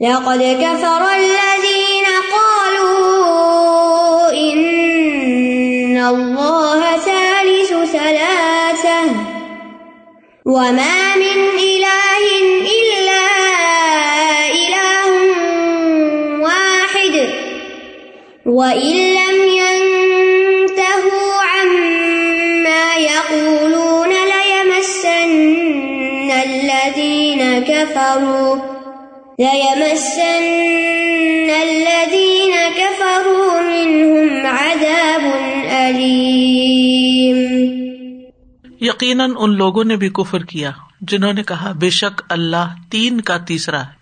لقد كفر الذين قالوا إن الله ثالث ثلاثة وما من إله إلا إله واحد وإن لم ينتهوا عما يقولون ليمسن الذين كفروا ليمسن الذين كفروا منهم عذاب أليم. یقیناً ان لوگوں نے بھی کفر کیا جنہوں نے کہا، بے شک اللہ تین کا تیسرا ہے۔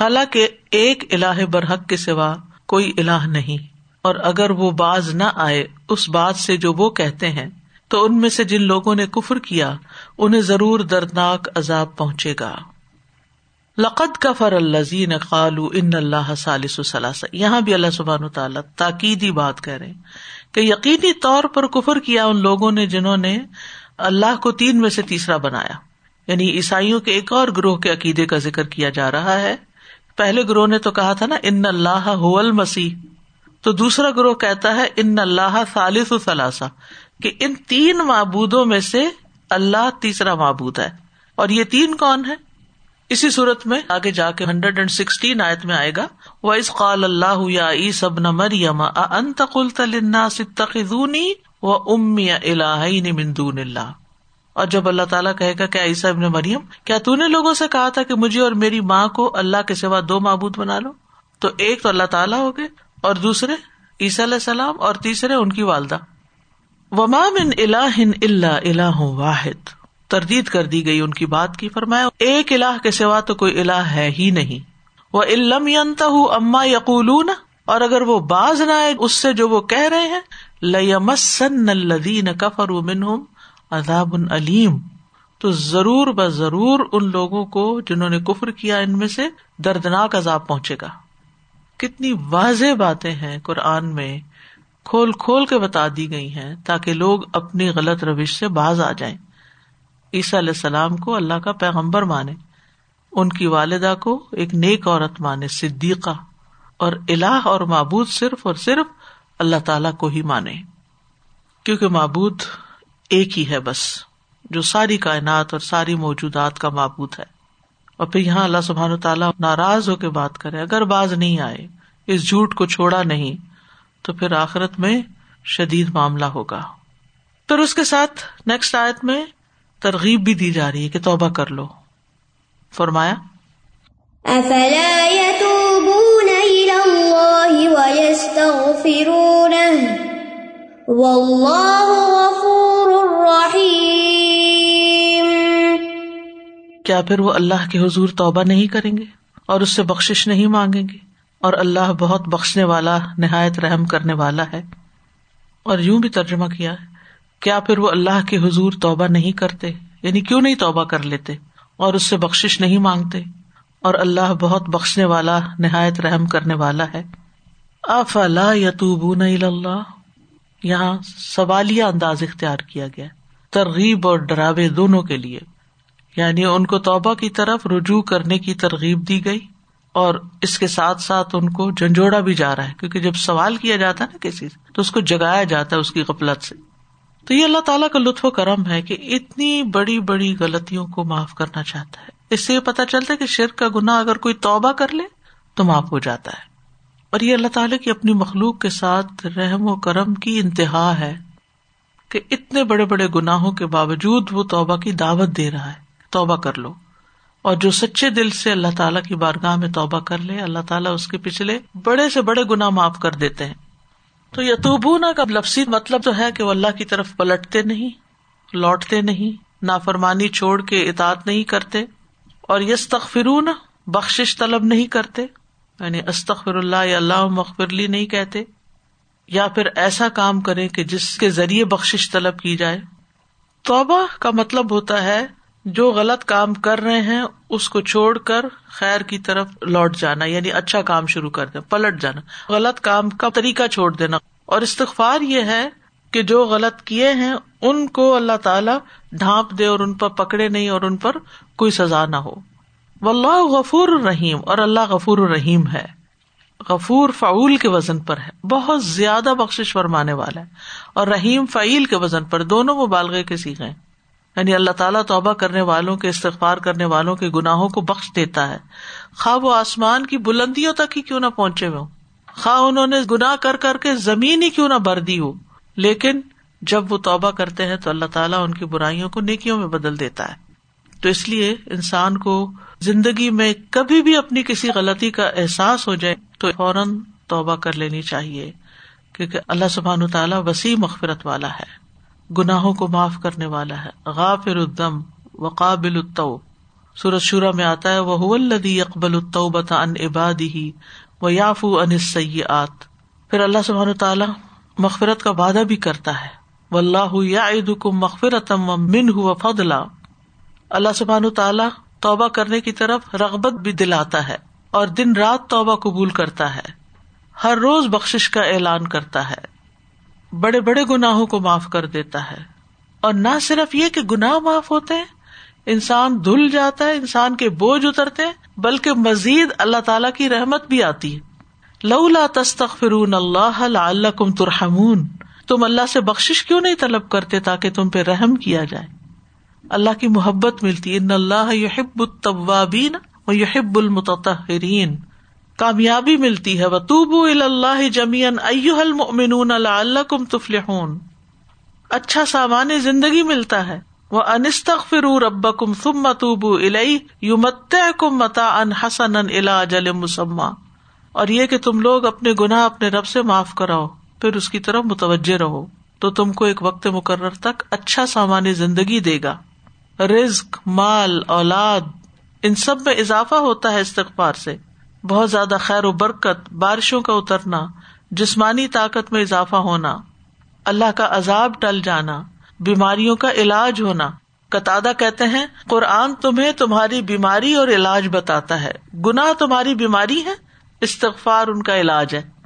حالانکہ ایک الہ برحق کے سوا کوئی الہ نہیں۔ اور اگر وہ باز نہ آئے اس بات سے جو وہ کہتے ہیں، تو ان میں سے جن لوگوں نے کفر کیا، انہیں ضرور دردناک عذاب پہنچے گا۔ لقد کا فر الزین خالو ان اللہ سالس ثلاثہ۔ یہاں بھی اللہ سبحان تعالیٰ تاکیدی بات کہہ رہے کہ یقینی طور پر کفر کیا ان لوگوں نے جنہوں نے اللہ کو تین میں سے تیسرا بنایا۔ یعنی عیسائیوں کے ایک اور گروہ کے عقیدے کا ذکر کیا جا رہا ہے۔ پہلے گروہ نے تو کہا تھا نا، ان اللہ مسیح تو دوسرا گروہ کہتا ہے، ان اللہ ثالث ثلاثہ۔ کہ ان تین معبودوں میں سے اللہ تیسرا معبود ہے۔ اور یہ تین کون ہے اسی صورت میں آگے جا کے ہنڈریڈ اینڈ سکسٹین آیت میں آئے گا وہ اس قال اللہ یا سب نہ مریم انتقل تلنا ستخونی و امی اللہ مندون اللہ اور جب اللہ تعالیٰ کہے گا کیا عیسا ابن مریم کیا تو نے لوگوں سے کہا تھا کہ مجھے اور میری ماں کو اللہ کے سوا دو معبود بنا لو؟ تو ایک تو اللہ تعالیٰ ہو گئے اور دوسرے عیسیٰ علیہ السلام اور تیسرے ان کی والدہ۔ ومام ان اللہ اللہ اللہ واحد۔ تردید کر دی گئی ان کی بات کی، فرمایا، ایک اللہ کے سوا تو کوئی اللہ ہے ہی نہیں۔ وہ علم ہوں اما یقول اور اگر وہ باز نہ آئے اس سے جو وہ کہہ رہے ہیں لمسن الدین کفر منہم عذاب علیم۔ تو ضرور ب ضرور ان لوگوں کو جنہوں نے کفر کیا ان میں سے دردناک عذاب پہنچے گا۔ کتنی واضح باتیں ہیں قرآن میں کھول کھول کے بتا دی گئی ہیں تاکہ لوگ اپنی غلط روش سے باز آ جائیں۔ عیسیٰ علیہ السلام کو اللہ کا پیغمبر مانے، ان کی والدہ کو ایک نیک عورت مانے، صدیقہ، اور الہ اور معبود صرف اور صرف اللہ تعالی کو ہی مانے۔ کیونکہ معبود ایک ہی ہے بس، جو ساری کائنات اور ساری موجودات کا معبود ہے۔ اور پھر یہاں اللہ سبحان تعالیٰ ناراض ہو کے بات کرے، اگر باز نہیں آئے، اس جھوٹ کو چھوڑا نہیں، تو پھر آخرت میں شدید معاملہ ہوگا۔ پھر اس کے ساتھ نیکسٹ آیت میں ترغیب بھی دی جا رہی ہے کہ توبہ کر لو۔ فرمایا؟ کیا پھر وہ اللہ کے حضور توبہ نہیں کریں گے اور اس سے بخش نہیں مانگیں گے؟ اور اللہ بہت بخشنے والا نہایت رحم کرنے والا ہے۔ اور یوں بھی ترجمہ کیا ہے۔ کیا پھر وہ اللہ کے حضور توبہ نہیں کرتے؟ یعنی کیوں نہیں توبہ کر لیتے؟ اور اس سے بخش نہیں مانگتے؟ اور اللہ بہت بخشنے والا، نہایت رحم کرنے والا ہے۔ اف اللہ یتوب اللہ یہاں سوالیہ انداز اختیار کیا گیا ترغیب اور ڈراوے دونوں کے لیے۔ یعنی ان کو توبہ کی طرف رجوع کرنے کی ترغیب دی گئی۔ اور اس کے ساتھ ساتھ ان کو جھنجھوڑا بھی جا رہا ہے۔ کیونکہ جب سوال کیا جاتا ہے نا کسی سے، تو اس کو جگایا جاتا ہے اس کی غفلت سے۔ تو یہ اللہ تعالیٰ کا لطف و کرم ہے کہ اتنی بڑی بڑی غلطیوں کو معاف کرنا چاہتا ہے۔ اس سے یہ پتا چلتا ہے کہ شرک کا گنا اگر کوئی توبہ کر لے تو معاف ہو جاتا ہے۔ اور یہ اللہ تعالیٰ کی اپنی مخلوق کے ساتھ رحم و کرم کی انتہا ہے کہ اتنے بڑے بڑے گناہوں کے باوجود وہ توبہ کی دعوت دے رہا ہے۔ توبہ کر لو۔ اور جو سچے دل سے اللہ تعالیٰ کی بارگاہ میں توبہ کر لے، اللہ تعالیٰ اس کے پچھلے بڑے سے بڑے گنا معاف کر دیتے ہیں۔ تو یتوبونا کا لفظی مطلب تو ہے کہ وہ اللہ کی طرف پلٹتے نہیں، لوٹتے نہیں، نافرمانی چھوڑ کے اطاط نہیں کرتے، اور یس تخفرون بخش طلب نہیں کرتے یعنی استخر اللہ یا اللہ مخفرلی نہیں کہتے، یا پھر ایسا کام کرے کہ جس کے ذریعے بخش طلب کی جائے۔ توبہ کا مطلب ہوتا ہے جو غلط کام کر رہے ہیں، اس کو چھوڑ کر خیر کی طرف لوٹ جانا یعنی اچھا کام شروع کر دیں پلٹ جانا۔ غلط کام کا طریقہ چھوڑ دینا۔ اور استغفار یہ ہے کہ جو غلط کیے ہیں، ان کو اللہ تعالی ڈھانپ دے اور ان پر پکڑے نہیں اور ان پر کوئی سزا نہ ہو۔ و اللہ غفور الرحیم، اور اللہ غفور الرحیم ہے۔ غفور فعول کے وزن پر ہے، بہت زیادہ بخش فرمانے والا ہے۔ اور رحیم فعیل کے وزن پر، دونوں مبالغے کے سیکھے یعنی اللہ تعالیٰ توبہ کرنے والوں کے، استغفار کرنے والوں کے گناہوں کو بخش دیتا ہے۔ خواب و آسمان کی بلندیوں تک ہی کیوں نہ پہنچے ہوئے خواہ انہوں نے گناہ کر کر کے زمین ہی کیوں نہ بھر دی ہو۔ لیکن جب وہ توبہ کرتے ہیں تو اللہ تعالیٰ ان کی برائیوں کو نیکیوں میں بدل دیتا ہے۔ تو اس لیے انسان کو زندگی میں کبھی بھی اپنی کسی غلطی کا احساس ہو جائے تو فوراً توبہ کر لینی چاہیے۔ کیونکہ اللہ سبحان تعالیٰ وسیع مغفرت والا ہے۔ گناہوں کو معاف کرنے والا ہے۔ غافر الدم وقابل الطو سورج شورا میں آتا ہے وہ الدی اقبل الطوبت ان عبادی ہی وہ یافو ان سیات پھر اللہ سبحان تعالیٰ مغفرت کا وعدہ بھی کرتا ہے۔ و اللہ یا عید کو مغفرت من ہو فضلہ اللہ سبحان تعالیٰ توبہ کرنے کی طرف رغبت بھی دلاتا ہے اور دن رات توبہ قبول کرتا ہے۔ ہر روز بخش کا اعلان کرتا ہے۔ بڑے بڑے گناہوں کو معاف کر دیتا ہے۔ اور نہ صرف یہ کہ گناہ معاف ہوتے ہیں، انسان دھل جاتا ہے، انسان کے بوجھ اترتے ہیں، بلکہ مزید اللہ تعالی کی رحمت بھی آتی ہے۔ لولا تستغفرون اللہ لعلکم ترحمون۔ تم اللہ سے بخش کیوں نہیں طلب کرتے تاکہ تم پہ رحم کیا جائے؟ اللہ کی محبت ملتی ان اللہ یحب الطوابین و یحب المتطہرین۔ کامیابی ملتی ہے۔ وہ توب اللہ جمیان المؤمنون لعلکم تفلحون۔ اچھا سامان زندگی ملتا ہے۔ وہ انستغفروا ربکم ثم توبوا الیہ یمتعکم متاعا حسنا الی اجل مسمى۔ اور یہ کہ تم لوگ اپنے گناہ اپنے رب سے معاف کراؤ، پھر اس کی طرف متوجہ رہو۔ تو تم کو ایک وقت مقرر تک اچھا سامان زندگی دے گا۔ رزق، مال، اولاد، ان سب میں اضافہ ہوتا ہے استغفار سے۔ بہت زیادہ خیر و برکت بارشوں کا اترنا، جسمانی طاقت میں اضافہ ہونا، اللہ کا عذاب ٹل جانا، بیماریوں کا علاج ہونا۔ قطع کہتے ہیں، قرآن تمہیں تمہاری بیماری اور علاج بتاتا ہے۔ گنا تمہاری بیماری ہے، استغفار ان کا علاج ہے۔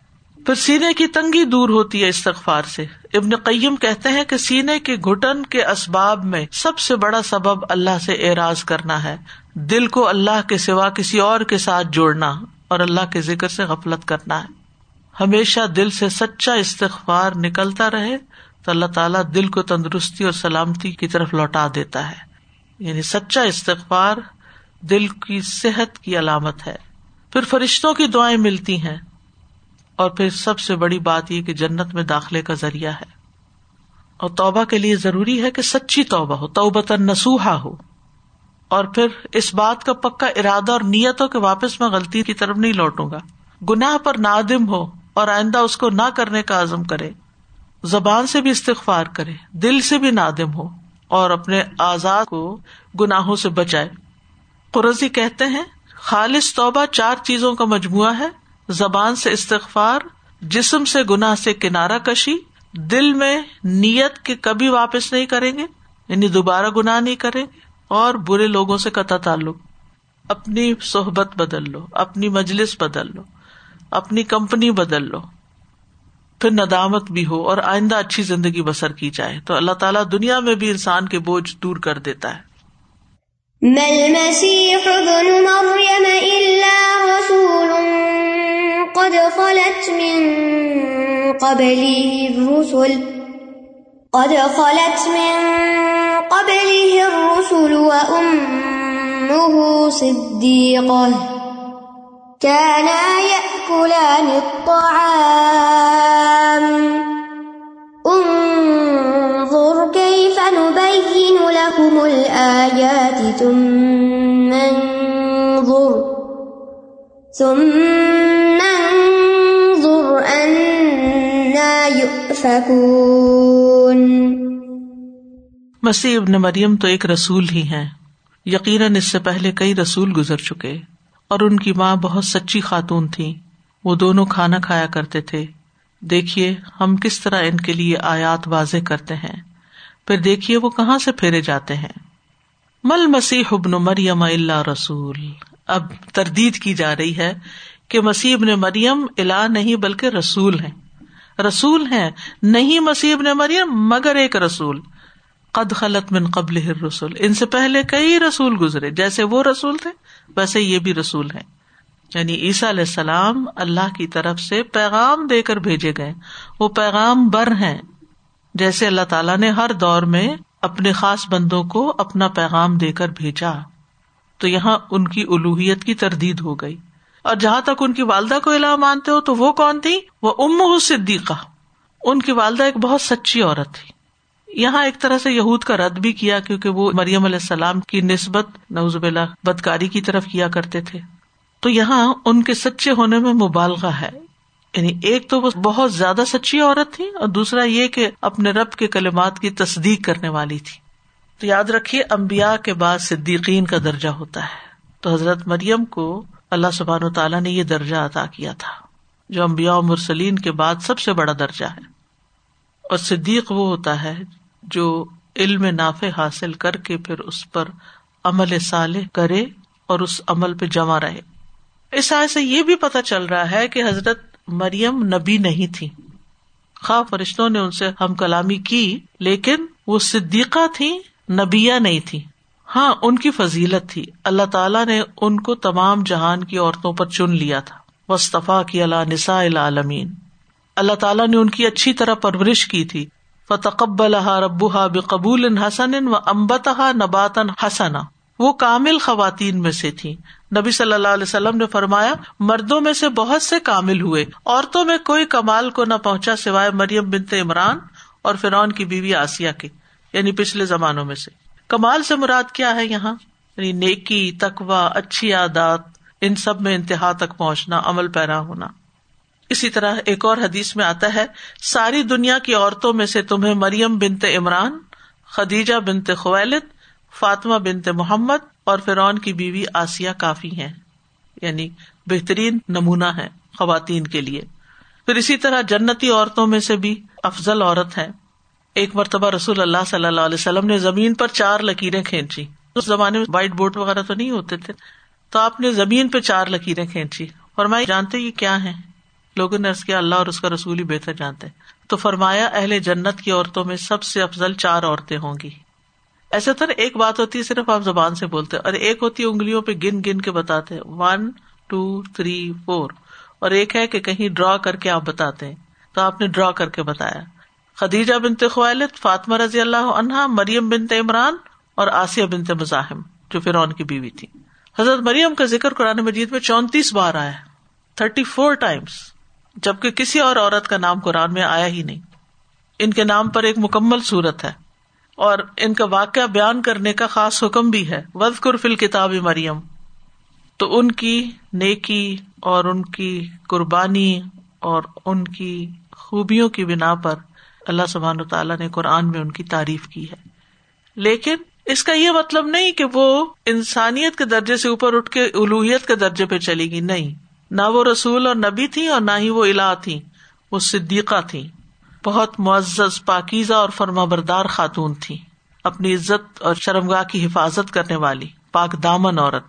پھر سینے کی تنگی دور ہوتی ہے استغفار سے۔ ابن قیم کہتے ہیں کہ سینے کے گٹن کے اسباب میں سب سے بڑا سبب اللہ سے اعراض کرنا ہے۔ دل کو اللہ کے سوا کسی اور کے ساتھ جوڑنا اور اللہ کے ذکر سے غفلت کرنا ہے۔ ہمیشہ دل سے سچا استغفار نکلتا رہے تو اللہ تعالیٰ دل کو تندرستی اور سلامتی کی طرف لوٹا دیتا ہے۔ یعنی سچا استغفار دل کی صحت کی علامت ہے۔ پھر فرشتوں کی دعائیں ملتی ہیں۔ اور پھر سب سے بڑی بات یہ کہ جنت میں داخلے کا ذریعہ ہے۔ اور توبہ کے لیے ضروری ہے کہ سچی توبہ ہو توبت نسوہا ہو۔ اور پھر اس بات کا پکا ارادہ اور نیت ہو کہ واپس میں غلطی کی طرف نہیں لوٹوں گا۔ گناہ پر نادم ہو اور آئندہ اس کو نہ کرنے کا عزم کرے۔ زبان سے بھی استغفار کرے، دل سے بھی نادم ہو اور اپنے آزاد کو گناہوں سے بچائے۔ قرضی کہتے ہیں، خالص توبہ چار چیزوں کا مجموعہ ہے۔ زبان سے استغفار، جسم سے گناہ سے کنارہ کشی، دل میں نیت کے کبھی واپس نہیں کریں گے یعنی دوبارہ گناہ نہیں کریں گے، اور برے لوگوں سے قطع تعلق۔ اپنی صحبت بدل لو، اپنی مجلس بدل لو، اپنی کمپنی بدل لو۔ پھر ندامت بھی ہو اور آئندہ اچھی زندگی بسر کی جائے، تو اللہ تعالیٰ دنیا میں بھی انسان کے بوجھ دور کر دیتا ہے۔ قد خلت من قبله الرسل، قد خلت من قبله الرسل وأمه صديقة، كانا يأكلان الطعام. انظر كيف نبين لكم الآيات، ثم انظر، ثم مسیح ابن مریم تو ایک رسول ہی ہیں۔ یقیناً اس سے پہلے کئی رسول گزر چکے۔ اور ان کی ماں بہت سچی خاتون تھی وہ دونوں کھانا کھایا کرتے تھے۔ دیکھیے ہم کس طرح ان کے لیے آیات واضح کرتے ہیں۔ پھر دیکھیے وہ کہاں سے پھیرے جاتے ہیں۔ مل مسیح ابن مریم اللہ رسول۔ اب تردید کی جا رہی ہے کہ مسیح ابن مریم الا نہیں بلکہ رسول ہیں۔ رسول ہیں، نہیں مسیب نے مریم، مگر ایک رسول۔ قد خلط من قبل رسول ان سے پہلے کئی رسول گزرے، جیسے وہ رسول تھے، ویسے یہ بھی رسول ہے یعنی عیسیٰ علیہ السلام اللہ کی طرف سے پیغام دے کر بھیجے گئے۔ وہ پیغام بر ہیں۔ جیسے اللہ تعالیٰ نے ہر دور میں اپنے خاص بندوں کو اپنا پیغام دے کر بھیجا۔ تو یہاں ان کی الوحیت کی تردید ہو گئی۔ اور جہاں تک ان کی والدہ کو الہ مانتے ہو، تو وہ کون تھی؟ وہ ام صدیقہ۔ ان کی والدہ ایک بہت سچی عورت تھی۔ یہاں ایک طرح سے یہود کا رد بھی کیا کیونکہ وہ مریم علیہ السلام کی نسبت نوزب اللہ بدکاری کی طرف کیا کرتے تھے۔ تو یہاں ان کے سچے ہونے میں مبالغہ ہے۔ یعنی ایک تو وہ بہت زیادہ سچی عورت تھی اور دوسرا یہ کہ اپنے رب کے کلمات کی تصدیق کرنے والی تھی۔ تو یاد رکھیے امبیا کے بعد صدیقین کا درجہ ہوتا ہے۔ تو حضرت مریم کو اللہ سبحان و تعالیٰ نے یہ درجہ عطا کیا تھا۔ جو امبیا مرسلین کے بعد سب سے بڑا درجہ ہے۔ اور صدیق وہ ہوتا ہے جو علم نافع حاصل کر کے پھر اس پر عمل صالح کرے اور اس عمل پہ جمع رہے۔ اس آئے سے یہ بھی پتا چل رہا ہے کہ حضرت مریم نبی نہیں تھی۔ خواہ فرشتوں نے ان سے ہم کلامی کی، لیکن وہ صدیقہ تھی نبیا نہیں تھی۔ ہاں ان کی فضیلت تھی۔ اللہ تعالیٰ نے ان کو تمام جہان کی عورتوں پر چن لیا تھا۔ وصطفیٰ کی اللہ نسا العالمین اللہ تعالیٰ نے ان کی اچھی طرح پرورش کی تھی۔ فتقب الحا ربا بقبول حسن و امبتہ نباتن حسنا۔ وہ کامل خواتین میں سے تھی نبی صلی اللہ علیہ وسلم نے فرمایا، مردوں میں سے بہت سے کامل ہوئے۔ عورتوں میں کوئی کمال کو نہ پہنچا سوائے مریم بنتے عمران اور فرعون کی بیوی آسیہ کے یعنی پچھلے زمانوں میں سے۔ کمال سے مراد کیا ہے یہاں؟ یعنی نیکی تقوا اچھی عادات، ان سب میں انتہا تک پہنچنا، عمل پیرا ہونا۔ اسی طرح ایک اور حدیث میں آتا ہے، ساری دنیا کی عورتوں میں سے تمہیں مریم بنتے عمران، خدیجہ بنتے خویلت فاطمہ بنت محمد اور فرعون کی بیوی آسیہ کافی ہے یعنی بہترین نمونہ ہے خواتین کے لیے۔ پھر اسی طرح جنتی عورتوں میں سے بھی افضل عورت ہے ایک مرتبہ رسول اللہ صلی اللہ علیہ وسلم نے زمین پر چار لکیریں کھینچی۔ اس زمانے میں وائٹ بورڈ وغیرہ تو نہیں ہوتے تھے۔ تو آپ نے زمین پہ چار لکیریں کھینچی۔ فرمائی جانتے یہ کیا ہے لوگوں نے کیا، اللہ اور اس کا رسول ہی بہتر جانتے تو فرمایا، اہل جنت کی عورتوں میں سب سے افضل چار عورتیں ہوں گی۔ ایسے طرح ایک بات ہوتی ہے، صرف آپ زبان سے بولتے اور ایک ہوتی ہے، انگلیوں پہ گن گن کے بتاتے ون ٹو تھری فور اور ایک ہے کہ کہیں ڈرا کر کے آپ بتاتے ہیں۔ تو آپ نے ڈرا کر کے بتایا۔ خدیجہ بنتے خوالد فاطمہ رضی اللہ عنہا، مریم بنتے عمران اور آسیہ بنتے مزاحم، جو فرعون کی بیوی تھی۔ حضرت مریم کا ذکر قرآن مجید میں چونتیس بار آیا تھرٹی فور ٹائمس جبکہ کسی اور عورت کا نام قرآن میں آیا ہی نہیں۔ ان کے نام پر ایک مکمل صورت ہے۔ اور ان کا واقعہ بیان کرنے کا خاص حکم بھی ہے۔ وز قرفل کتاب مریم۔ تو ان کی نیکی اور ان کی قربانی اور ان کی خوبیوں کی بنا پر اللہ سبحان تعالیٰ نے قرآن میں ان کی تعریف کی ہے۔ لیکن اس کا یہ مطلب نہیں کہ وہ انسانیت کے درجے سے اوپر اٹھ کے الوحیت کے درجے پہ چلے گی۔ نہیں۔ نہ وہ رسول اور نبی تھی اور نہ ہی وہ الا تھی وہ صدیقہ تھی بہت معزز، پاکیزہ اور فرما بردار خاتون تھی اپنی عزت اور شرمگاہ کی حفاظت کرنے والی پاک دامن عورت۔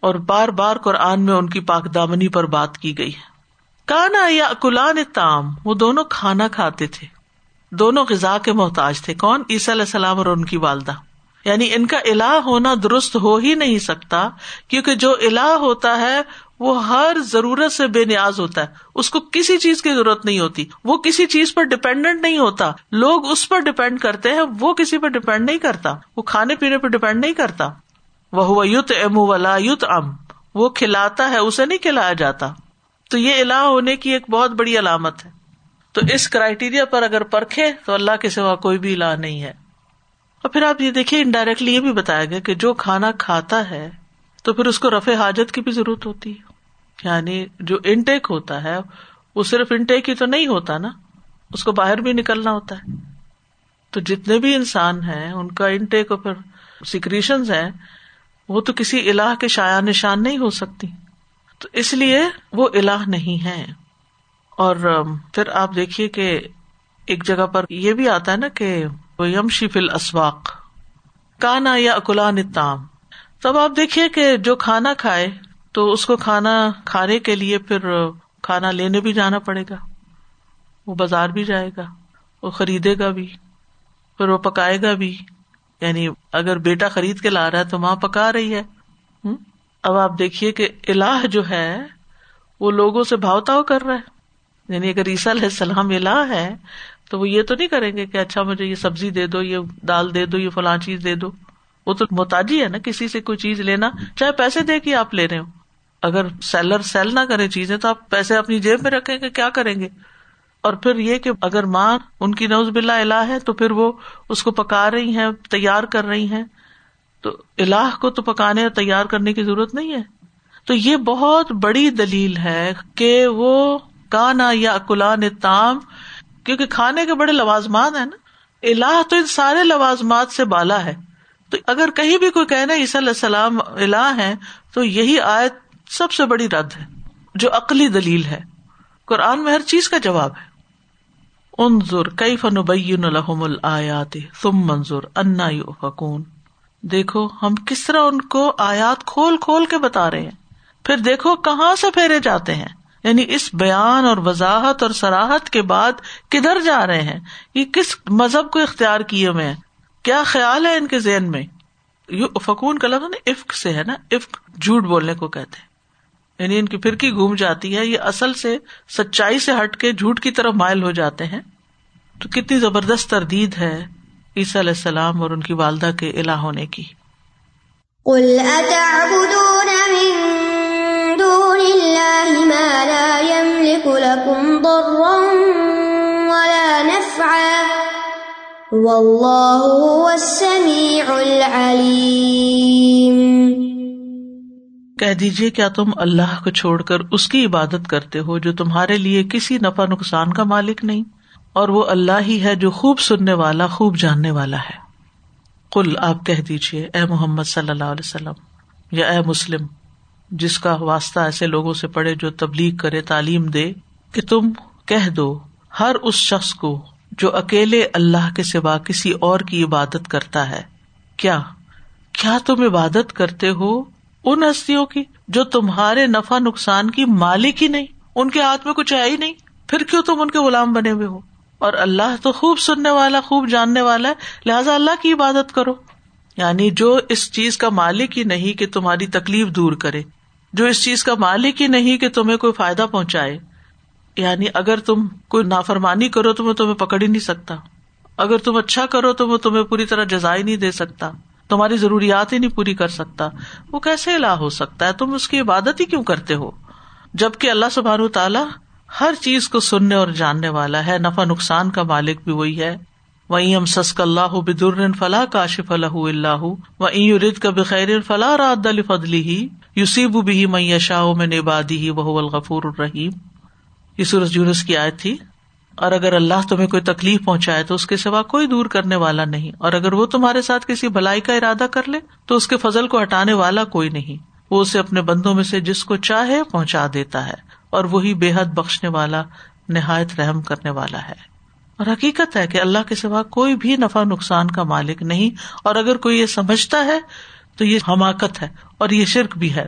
اور بار بار قرآن میں ان کی پاک دامنی پر بات کی گئی۔ ہے کانا یا اکلان تام وہ دونوں کھانا کھاتے تھے۔ دونوں غذا کے محتاج تھے۔ کون؟ عیسی علیہ السلام اور ان کی والدہ۔ یعنی ان کا الہ ہونا درست ہو ہی نہیں سکتا، کیونکہ جو الہ ہوتا ہے وہ ہر ضرورت سے بے نیاز ہوتا ہے۔ اس کو کسی چیز کی ضرورت نہیں ہوتی۔ وہ کسی چیز پر ڈپینڈنٹ نہیں ہوتا۔ لوگ اس پر ڈپینڈ کرتے ہیں، وہ کسی پر ڈپینڈ نہیں کرتا۔ وہ کھانے پینے پر ڈپینڈ نہیں کرتا۔ وہ یوت ام ولا یوت ام وہ کھلاتا ہے، اسے نہیں کھلایا جاتا۔ تو یہ الہ ہونے کی ایک بہت بڑی علامت ہے۔ تو اس کرائٹیریا پر اگر پرکھے تو اللہ کے سوا کوئی بھی الہ نہیں ہے۔ اور پھر آپ یہ دیکھیے انڈائریکٹلی یہ بھی بتایا گیا کہ جو کھانا کھاتا ہے تو پھر اس کو رفع حاجت کی بھی ضرورت ہوتی ہے۔ یعنی جو انٹیک ہوتا ہے، وہ صرف انٹیک ہی تو نہیں ہوتا نا۔ اس کو باہر بھی نکلنا ہوتا ہے۔ تو جتنے بھی انسان ہیں، ان کا انٹیک اور پھر سیکریشن ہے وہ تو کسی اللہ کے شاع نشان نہیں ہو سکتی۔ تو اس لیے وہ اللہ نہیں ہے اور پھر آپ دیکھیے کہ ایک جگہ پر یہ بھی آتا ہے نا کہ یم شیفل اسواق کانا یا اکلان تام تب آپ دیکھیے کہ جو کھانا کھائے تو اس کو کھانا کھانے کے لیے پھر کھانا لینے بھی جانا پڑے گا، وہ بازار بھی جائے گا، وہ خریدے گا بھی، پھر وہ پکائے گا بھی۔ یعنی اگر بیٹا خرید کے لا رہا ہے تو ماں پکا رہی ہے۔ اب آپ دیکھیے کہ الہ جو ہے، وہ لوگوں سے بھاؤ کر رہا ہے۔ یعنی اگر عیسیٰ علیہ السلام الہ ہے، تو وہ یہ تو نہیں کریں گے کہ اچھا مجھے یہ سبزی دے دو، یہ دال دے دو، یہ فلاں چیز دے دو۔ وہ تو محتاجی ہے نا، کسی سے کوئی چیز لینا، چاہے پیسے دے کے آپ لے رہے ہو اگر سیلر سیل نہ کرے چیزیں تو آپ پیسے اپنی جیب میں رکھیں گے کیا کریں گے؟ اور پھر یہ کہ اگر ماں ان کی نوز بلا الہ ہے تو پھر وہ اس کو پکا رہی ہیں، تیار کر رہی ہیں۔ تو الہ کو تو پکانے اور تیار کرنے کی ضرورت نہیں ہے۔ تو یہ بہت بڑی دلیل ہے کہ وہ کانا یا اکلان تام کیونکہ کھانے کے بڑے لوازمات ہیں نا۔ الہ تو ان سارے لوازمات سے بالا ہے۔ تو اگر کہیں بھی کوئی کہنا عیسی علیہ السلام الہ ہے تو یہی آیت سب سے بڑی رد ہے، جو عقلی دلیل ہے۔ قرآن میں ہر چیز کا جواب ہے۔ ان ضر کئی فن الحم الآیات منظور انا فکون دیکھو، ہم کس طرح ان کو آیات کھول کھول کے بتا رہے ہیں۔ پھر دیکھو کہاں سے پھیرے جاتے ہیں۔ یعنی اس بیان اور وضاحت اور سراہت کے بعد کدھر جا رہے ہیں؟ یہ کس مذہب کو اختیار کیے ہوئے ہیں؟ کیا خیال ہے ان کے ذہن میں؟ یہ فکون کا لفظ نا عفق سے ہے نا، عفق جھوٹ بولنے کو کہتے ہیں۔ یعنی ان کی فرقی گھوم جاتی ہے، یہ اصل سے سچائی سے ہٹ کے جھوٹ کی طرف مائل ہو جاتے ہیں۔ تو کتنی زبردست تردید ہے عیسی علیہ السلام اور ان کی والدہ کے الہ ہونے کی۔ قل اتعبدون من دون اللہ ما لا يملك لكم ضرا کہہ دیجیے کیا تم اللہ کو چھوڑ کر اس کی عبادت کرتے ہو جو تمہارے لیے کسی نفع نقصان کا مالک نہیں؟ اور وہ اللہ ہی ہے جو خوب سننے والا، خوب جاننے والا ہے۔ کل آپ کہہ دیجیے اے محمد صلی اللہ علیہ وسلم، یا اے مسلم، جس کا واسطہ ایسے لوگوں سے پڑھے جو تبلیغ کرے، تعلیم دے، کہ تم کہہ دو ہر اس شخص کو جو اکیلے اللہ کے سوا کسی اور کی عبادت کرتا ہے۔ کیا؟ کیا تم عبادت کرتے ہو ان ہستیوں کی جو تمہارے نفع نقصان کی مالک ہی نہیں؟ ان کے ہاتھ میں کچھ ہے ہی نہیں۔ پھر کیوں تم ان کے غلام بنے ہوئے ہو؟ اور اللہ تو خوب سننے والا، خوب جاننے والا ہے، لہٰذا اللہ کی عبادت کرو۔ یعنی جو اس چیز کا مالک ہی نہیں کہ تمہاری تکلیف دور کرے، جو اس چیز کا مالک ہی نہیں کہ تمہیں کوئی فائدہ پہنچائے۔ یعنی اگر تم کوئی نافرمانی کرو تو میں تمہیں پکڑ ہی نہیں سکتا۔ اگر تم اچھا کرو تو وہ تمہیں پوری طرح جزائی نہیں دے سکتا۔ تمہاری ضروریات ہی نہیں پوری کر سکتا۔ وہ کیسے لا ہو سکتا ہے؟ تم اس کی عبادت ہی کیوں کرتے ہو؟ جبکہ اللہ سبحان تعالیٰ ہر چیز کو سننے اور جاننے والا ہے۔ نفع نقصان کا مالک بھی وہی ہے۔ وہیں ہم سسک اللہ بدر فلاح کاشف اللہ اللہ و رد کا بخیر فلاح راد فضلی ہی یوسیب بھی میں میں نبادی ہی وہ الغفور الرحیم یہ سورج یونس کی آئے تھی۔ اور اگر اللہ تمہیں کوئی تکلیف پہنچائے تو اس کے سوا کوئی دور کرنے والا نہیں۔ اور اگر وہ تمہارے ساتھ کسی بھلائی کا ارادہ کر لے تو اس کے فضل کو ہٹانے والا کوئی نہیں۔ وہ اسے اپنے بندوں میں سے جس کو چاہے پہنچا دیتا ہے۔ اور وہی بے حد بخشنے والا، نہایت رحم کرنے والا ہے۔ اور حقیقت ہے کہ اللہ کے سوا کوئی بھی نفع نقصان کا مالک نہیں۔ اور اگر کوئی یہ سمجھتا ہے تو یہ حماقت ہے اور یہ شرک بھی ہے۔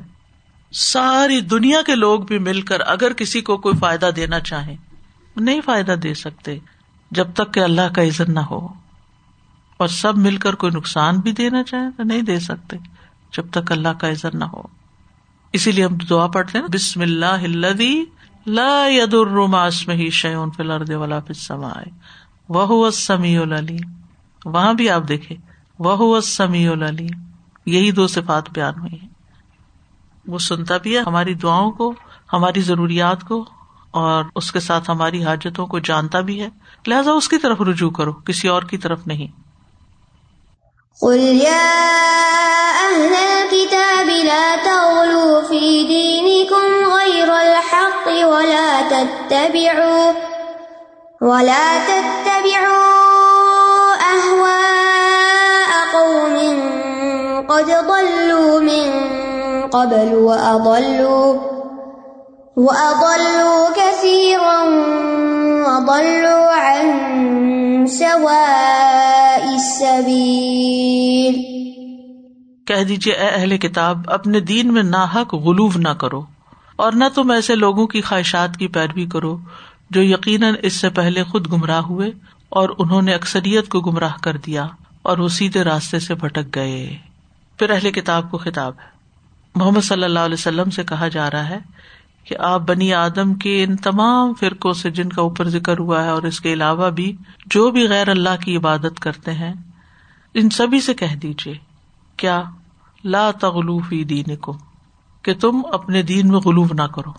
ساری دنیا کے لوگ بھی مل کر اگر کسی کو کوئی فائدہ دینا چاہے، نہیں فائدہ دے سکتے، جب تک کہ اللہ کا عزت نہ ہو۔ اور سب مل کر کوئی نقصان بھی دینا چاہے تو نہیں دے سکتے، جب تک اللہ کا عزت نہ ہو۔ اسی لیے ہم دعا پڑھتے ہیں، بسم اللہ لا ید الرماس میں ہی شیون فلرد والا سمائے وہ سمی العلیم۔ وہاں بھی آپ دیکھے وہ سمی العلیم۔ یہی دو صفات بیان ہوئی ہیں۔ وہ سنتا بھی ہے ہماری دعاؤں کو، ہماری ضروریات کو، اور اس کے ساتھ ہماری حاجتوں کو جانتا بھی ہے۔ لہٰذا اس کی طرف رجوع کرو، کسی اور کی طرف نہیں۔ قل يا أهل الكتاب لا تغلوا في دينكم غير الحق ولا تتبعوا ولا تتبعوا قبل وأضلوا وأضلوا كثيرا وضلوا عن سواء السبيل۔ کہہ دیجیے اے اہل کتاب، اپنے دین میں ناحق غلوف نہ کرو، اور نہ تم ایسے لوگوں کی خواہشات کی پیروی کرو جو یقیناً اس سے پہلے خود گمراہ ہوئے اور انہوں نے اکثریت کو گمراہ کر دیا اور وہ سیدھے راستے سے بھٹک گئے۔ پھر اہل کتاب کو خطاب ہے۔ محمد صلی اللہ علیہ وسلم سے کہا جا رہا ہے کہ آپ بنی آدم کے ان تمام فرقوں سے جن کا اوپر ذکر ہوا ہے اور اس کے علاوہ بھی جو بھی غیر اللہ کی عبادت کرتے ہیں، ان سبھی سے کہہ دیجیے کیا لا تغلوفی دین کو کہ تم اپنے دین میں غلوف نہ کرو۔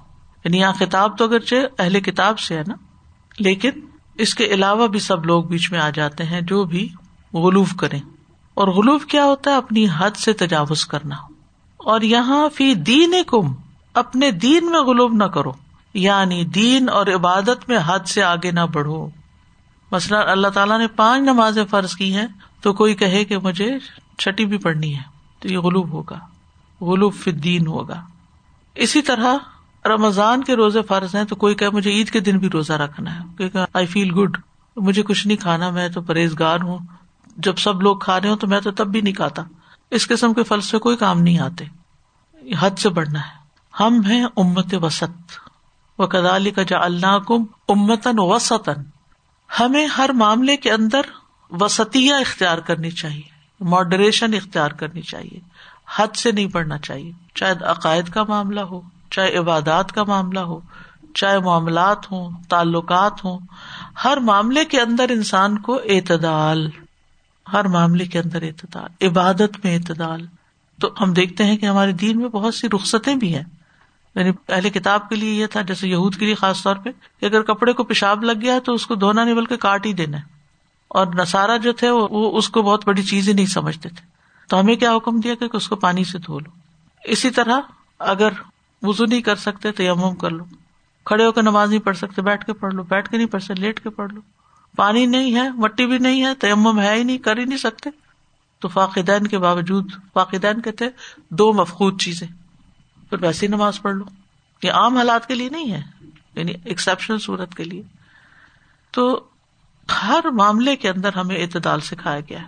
یعنی یہاں خطاب تو اگرچہ اہل کتاب سے ہے نا، لیکن اس کے علاوہ بھی سب لوگ بیچ میں آ جاتے ہیں جو بھی غلوف کریں۔ اور غلوف کیا ہوتا ہے؟ اپنی حد سے تجاوز کرنا۔ اور یہاں فی دین کم اپنے دین میں غلوف نہ کرو۔ یعنی دین اور عبادت میں حد سے آگے نہ بڑھو۔ مثلاً اللہ تعالیٰ نے پانچ نمازیں فرض کی ہیں، تو کوئی کہے کہ مجھے چھٹی بھی پڑھنی ہے، تو یہ غلوب ہوگا۔ غلوب فدین ہوگا۔ اسی طرح رمضان کے روزے فرض ہیں، تو کوئی کہ مجھے عید کے دن بھی روزہ رکھنا ہے۔ کیونکہ آئی فیل گڈ مجھے کچھ نہیں کھانا، میں تو پرہیزگار ہوں۔ جب سب لوگ کھا رہے ہوں، تو میں تو تب بھی نہیں کھاتا۔ اس قسم کے فل سے کوئی کام نہیں آتے۔ حد سے بڑھنا ہے۔ ہم ہیں امت وسط۔ و کدالی کا جا اللہ کم امتن وسطن ہمیں ہر معاملے کے اندر وسطیہ اختیار کرنی چاہیے۔ ماڈریشن اختیار کرنی چاہیے۔ حد سے نہیں پڑھنا چاہیے۔ چاہے عقائد کا معاملہ ہو، چاہے عبادات کا معاملہ ہو، چاہے معاملات ہوں، تعلقات ہوں۔ ہر معاملے کے اندر انسان کو اعتدال۔ ہر معاملے کے اندر اعتدال۔ عبادت میں اعتدال۔ تو ہم دیکھتے ہیں کہ ہمارے دین میں بہت سی رخصتیں بھی ہیں۔ یعنی پہلے کتاب کے لیے یہ تھا، جیسے یہود کے لیے خاص طور پہ، کہ اگر کپڑے کو پیشاب لگ گیا تو اس کو دھونا نہیں بلکہ کاٹ ہی دینا ہے۔ اور نسارا جو تھے، وہ اس کو بہت بڑی چیز ہی نہیں سمجھتے تھے۔ تو ہمیں کیا حکم دیا کہ اس کو پانی سے دھو لو۔ اسی طرح اگر وزو نہیں کر سکتے تو یمم کر لو۔ کھڑے ہو کے نماز نہیں پڑھ سکتے، بیٹھ کے پڑھ لو، بیٹھ کے نہیں پڑھ سکتے، لیٹ کے پڑھ لو۔ پانی نہیں ہے، مٹی بھی نہیں ہے تو یمم ہے ہی نہیں، کر ہی نہیں سکتے۔ تو فاقدین کے باوجود، فاقدین کہتے دو مفقود چیزیں۔ پھر ویسی نماز پڑھ لو۔ یہ عام حالات کے لیے نہیں ہے یعنی ایکسپشنل صورت کے لیے۔ تو ہر معاملے کے اندر ہمیں اعتدال سکھایا گیا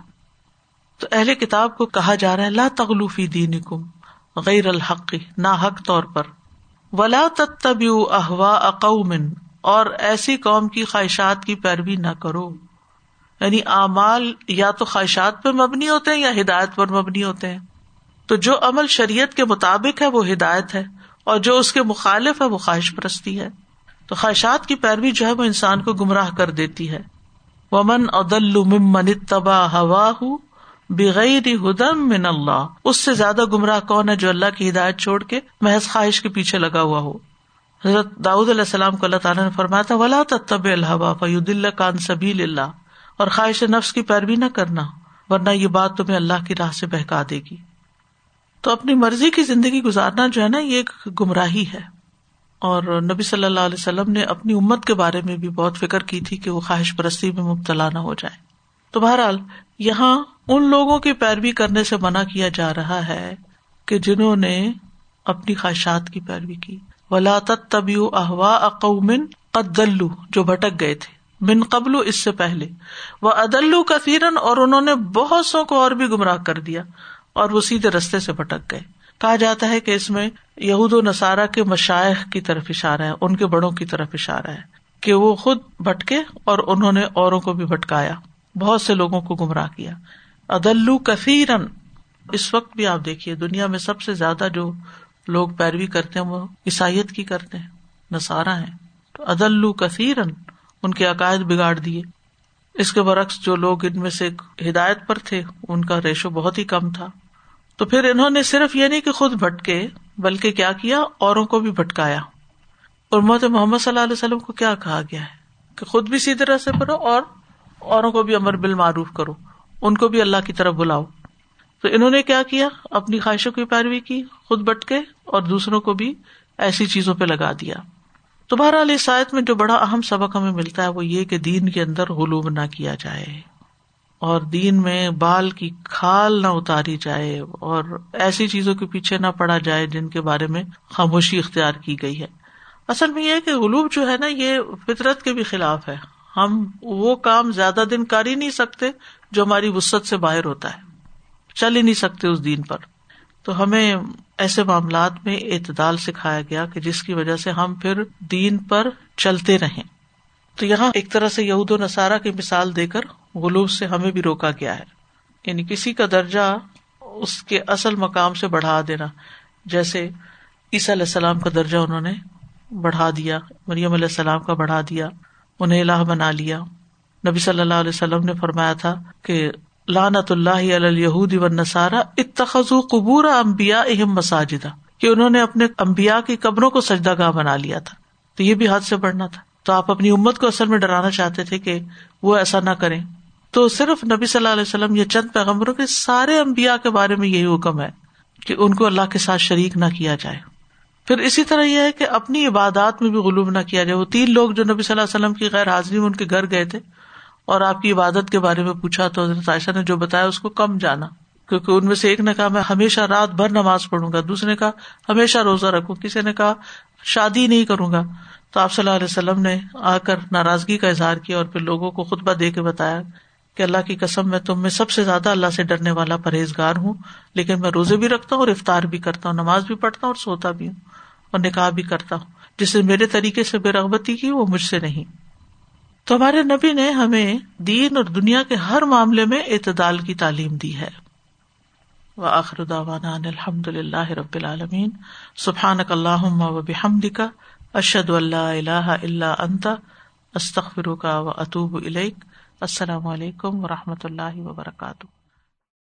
تو اہل کتاب کو کہا جا رہا ہے، لا تغلوفی دین کم غیر الحق نہ حق طور پر۔ ولا تب احوا اقومن اور ایسی قوم کی خواہشات کی پیروی نہ کرو۔ یعنی اعمال یا تو خواہشات پہ مبنی ہوتے ہیں یا ہدایت پر مبنی ہوتے ہیں۔ تو جو عمل شریعت کے مطابق ہے وہ ہدایت ہے اور جو اس کے مخالف ہے وہ خواہش پرستی ہے۔ تو خواہشات کی پیروی جو ہے وہ انسان کو گمراہ کر دیتی ہے۔ ومن ادل ممن تبا ہوا بغیر ہدم من اللہ اس سے زیادہ گمراہ کون ہے جو اللہ کی ہدایت چھوڑ کے محض خواہش کے پیچھے لگا ہوا ہو؟ حضرت داؤد علیہ السلام کو اللہ تعالیٰ نے فرمایا تھا، ولا تب الحبا فید اللہ کان سبھی اللہ اور خواہش نفس کی پیروی نہ کرنا، ورنہ یہ بات تمہیں اللہ کی راہ سے بہکا دے گی۔ تو اپنی مرضی کی زندگی گزارنا جو ہے نا، یہ ایک گمراہی ہے۔ اور نبی صلی اللہ علیہ وسلم نے اپنی امت کے بارے میں بھی بہت فکر کی تھی کہ وہ خواہش پرستی میں مبتلا نہ ہو جائے۔ تو بہرحال، یہاں ان لوگوں کی پیروی کرنے سے منع کیا جا رہا ہے کہ جنہوں نے اپنی خواہشات کی پیروی کی۔ ولا تبی احوا اقومن قدلو جو بھٹک گئے تھے۔ من قبل اس سے پہلے۔ وہ ادلو کثیرن اور انہوں نے بہت سو کو اور بھی گمراہ کر دیا اور وہ سیدھے رستے سے بھٹک گئے۔ کہا جاتا ہے کہ اس میں یہود و نصارہ کے مشائق کی طرف اشارہ ہے، ان کے بڑوں کی طرف اشارہ ہے کہ وہ خود بھٹکے اور انہوں نے اوروں کو بھی بھٹکایا، بہت سے لوگوں کو گمراہ کیا۔ ادلو کثیرن اس وقت بھی آپ دیکھیے، دنیا میں سب سے زیادہ جو لوگ پیروی کرتے ہیں وہ عیسائیت کی کرتے ہیں نسارا ہیں۔ تو ادلو کثیرن ان کے عقائد بگاڑ دیے۔ اس کے برعکس جو لوگ ان میں سے ہدایت پر تھے، ان کا ریشو بہت ہی کم تھا۔ تو پھر انہوں نے صرف یہ نہیں کہ خود بھٹکے، بلکہ کیا کیا؟ اوروں کو بھی بھٹکایا۔ اور محمد محمد صلی اللہ علیہ وسلم کو کیا کہا گیا ہے؟ کہ خود بھی سیدھی طرح سے پڑھو اور اوروں کو بھی امر بال معروف کرو۔ ان کو بھی اللہ کی طرف بلاؤ۔ تو انہوں نے کیا کیا؟ اپنی خواہشوں کی پیروی کی، خود بٹکے اور دوسروں کو بھی ایسی چیزوں پہ لگا دیا۔ تو بہرحال اس آیت میں جو بڑا اہم سبق ہمیں ملتا ہے وہ یہ کہ دین کے اندر غلوب نہ کیا جائے اور دین میں بال کی کھال نہ اتاری جائے اور ایسی چیزوں کے پیچھے نہ پڑا جائے جن کے بارے میں خاموشی اختیار کی گئی ہے۔ اصل میں یہ کہ غلوب جو ہے نا یہ فطرت کے بھی خلاف ہے۔ ہم وہ کام زیادہ دن کر ہی نہیں سکتے جو ہماری وسط سے باہر ہوتا ہے۔ چل ہی نہیں سکتے اس دین پر۔ تو ہمیں ایسے معاملات میں اعتدال سکھایا گیا کہ جس کی وجہ سے ہم پھر دین پر چلتے رہیں۔ تو یہاں ایک طرح سے یہود و نصارہ کی مثال دے کر غلوف سے ہمیں بھی روکا گیا ہے۔ یعنی کسی کا درجہ اس کے اصل مقام سے بڑھا دینا۔ جیسے عیسیٰ علیہ السلام کا درجہ انہوں نے بڑھا دیا، مریم علیہ السلام کا بڑھا دیا، انہیں الہ بنا لیا۔ نبی صلی اللہ علیہ وسلم نے فرمایا تھا کہ لانت اللہ الہود و نسارا اتخذ قبور امبیا اہم مساجدہ کہ انہوں نے اپنے امبیا کی قبروں کو سجدہ گاہ بنا لیا تھا۔ تو یہ بھی حد سے بڑھنا تھا۔ تو آپ اپنی امت کو اصل میں ڈرانا چاہتے تھے کہ وہ ایسا نہ کریں۔ تو صرف نبی صلی اللہ علیہ وسلم یا چند پیغمبروں کے سارے امبیا کے بارے میں یہی حکم ہے کہ ان کو اللہ کے ساتھ شریک نہ کیا جائے۔ پھر اسی طرح یہ ہے کہ اپنی عبادات میں بھی غلوم نہ کیا جائے۔ وہ تین لوگ جو نبی صلی اللہ علیہ وسلم کی غیر حاضری میں ان کے گھر گئے تھے۔ اور آپ کی عبادت کے بارے میں پوچھا تو حضرت عائشہ نے جو بتایا اس کو کم جانا، کیونکہ ان میں سے ایک نے کہا میں ہمیشہ رات بھر نماز پڑھوں گا، دوسرے نے کہا ہمیشہ روزہ رکھوں، کسی نے کہا شادی نہیں کروں گا۔ تو آپ صلی اللہ علیہ وسلم نے آ کر ناراضگی کا اظہار کیا اور پھر لوگوں کو خطبہ دے کے بتایا کہ اللہ کی قسم میں تم میں سب سے زیادہ اللہ سے ڈرنے والا پرہیزگار ہوں، لیکن میں روزے بھی رکھتا ہوں اور افطار بھی کرتا ہوں، نماز بھی پڑھتا ہوں اور سوتا بھی ہوں اور نکاح بھی کرتا ہوں۔ جس نے میرے طریقے سے بے رغبتی کی وہ مجھ سے نہیں۔ تو ہمارے نبی نے ہمیں دین اور دنیا کے ہر معاملے میں اعتدال کی تعلیم دی ہے۔ وآخر دعوانا الحمد للہ رب العالمین۔ سبحانک اللہم و بحمدک۔ اشہد اللہ الہ الا انت۔ استغفرک و اتوب الیک۔ السلام علیکم و رحمۃ اللہ وبرکاتہ۔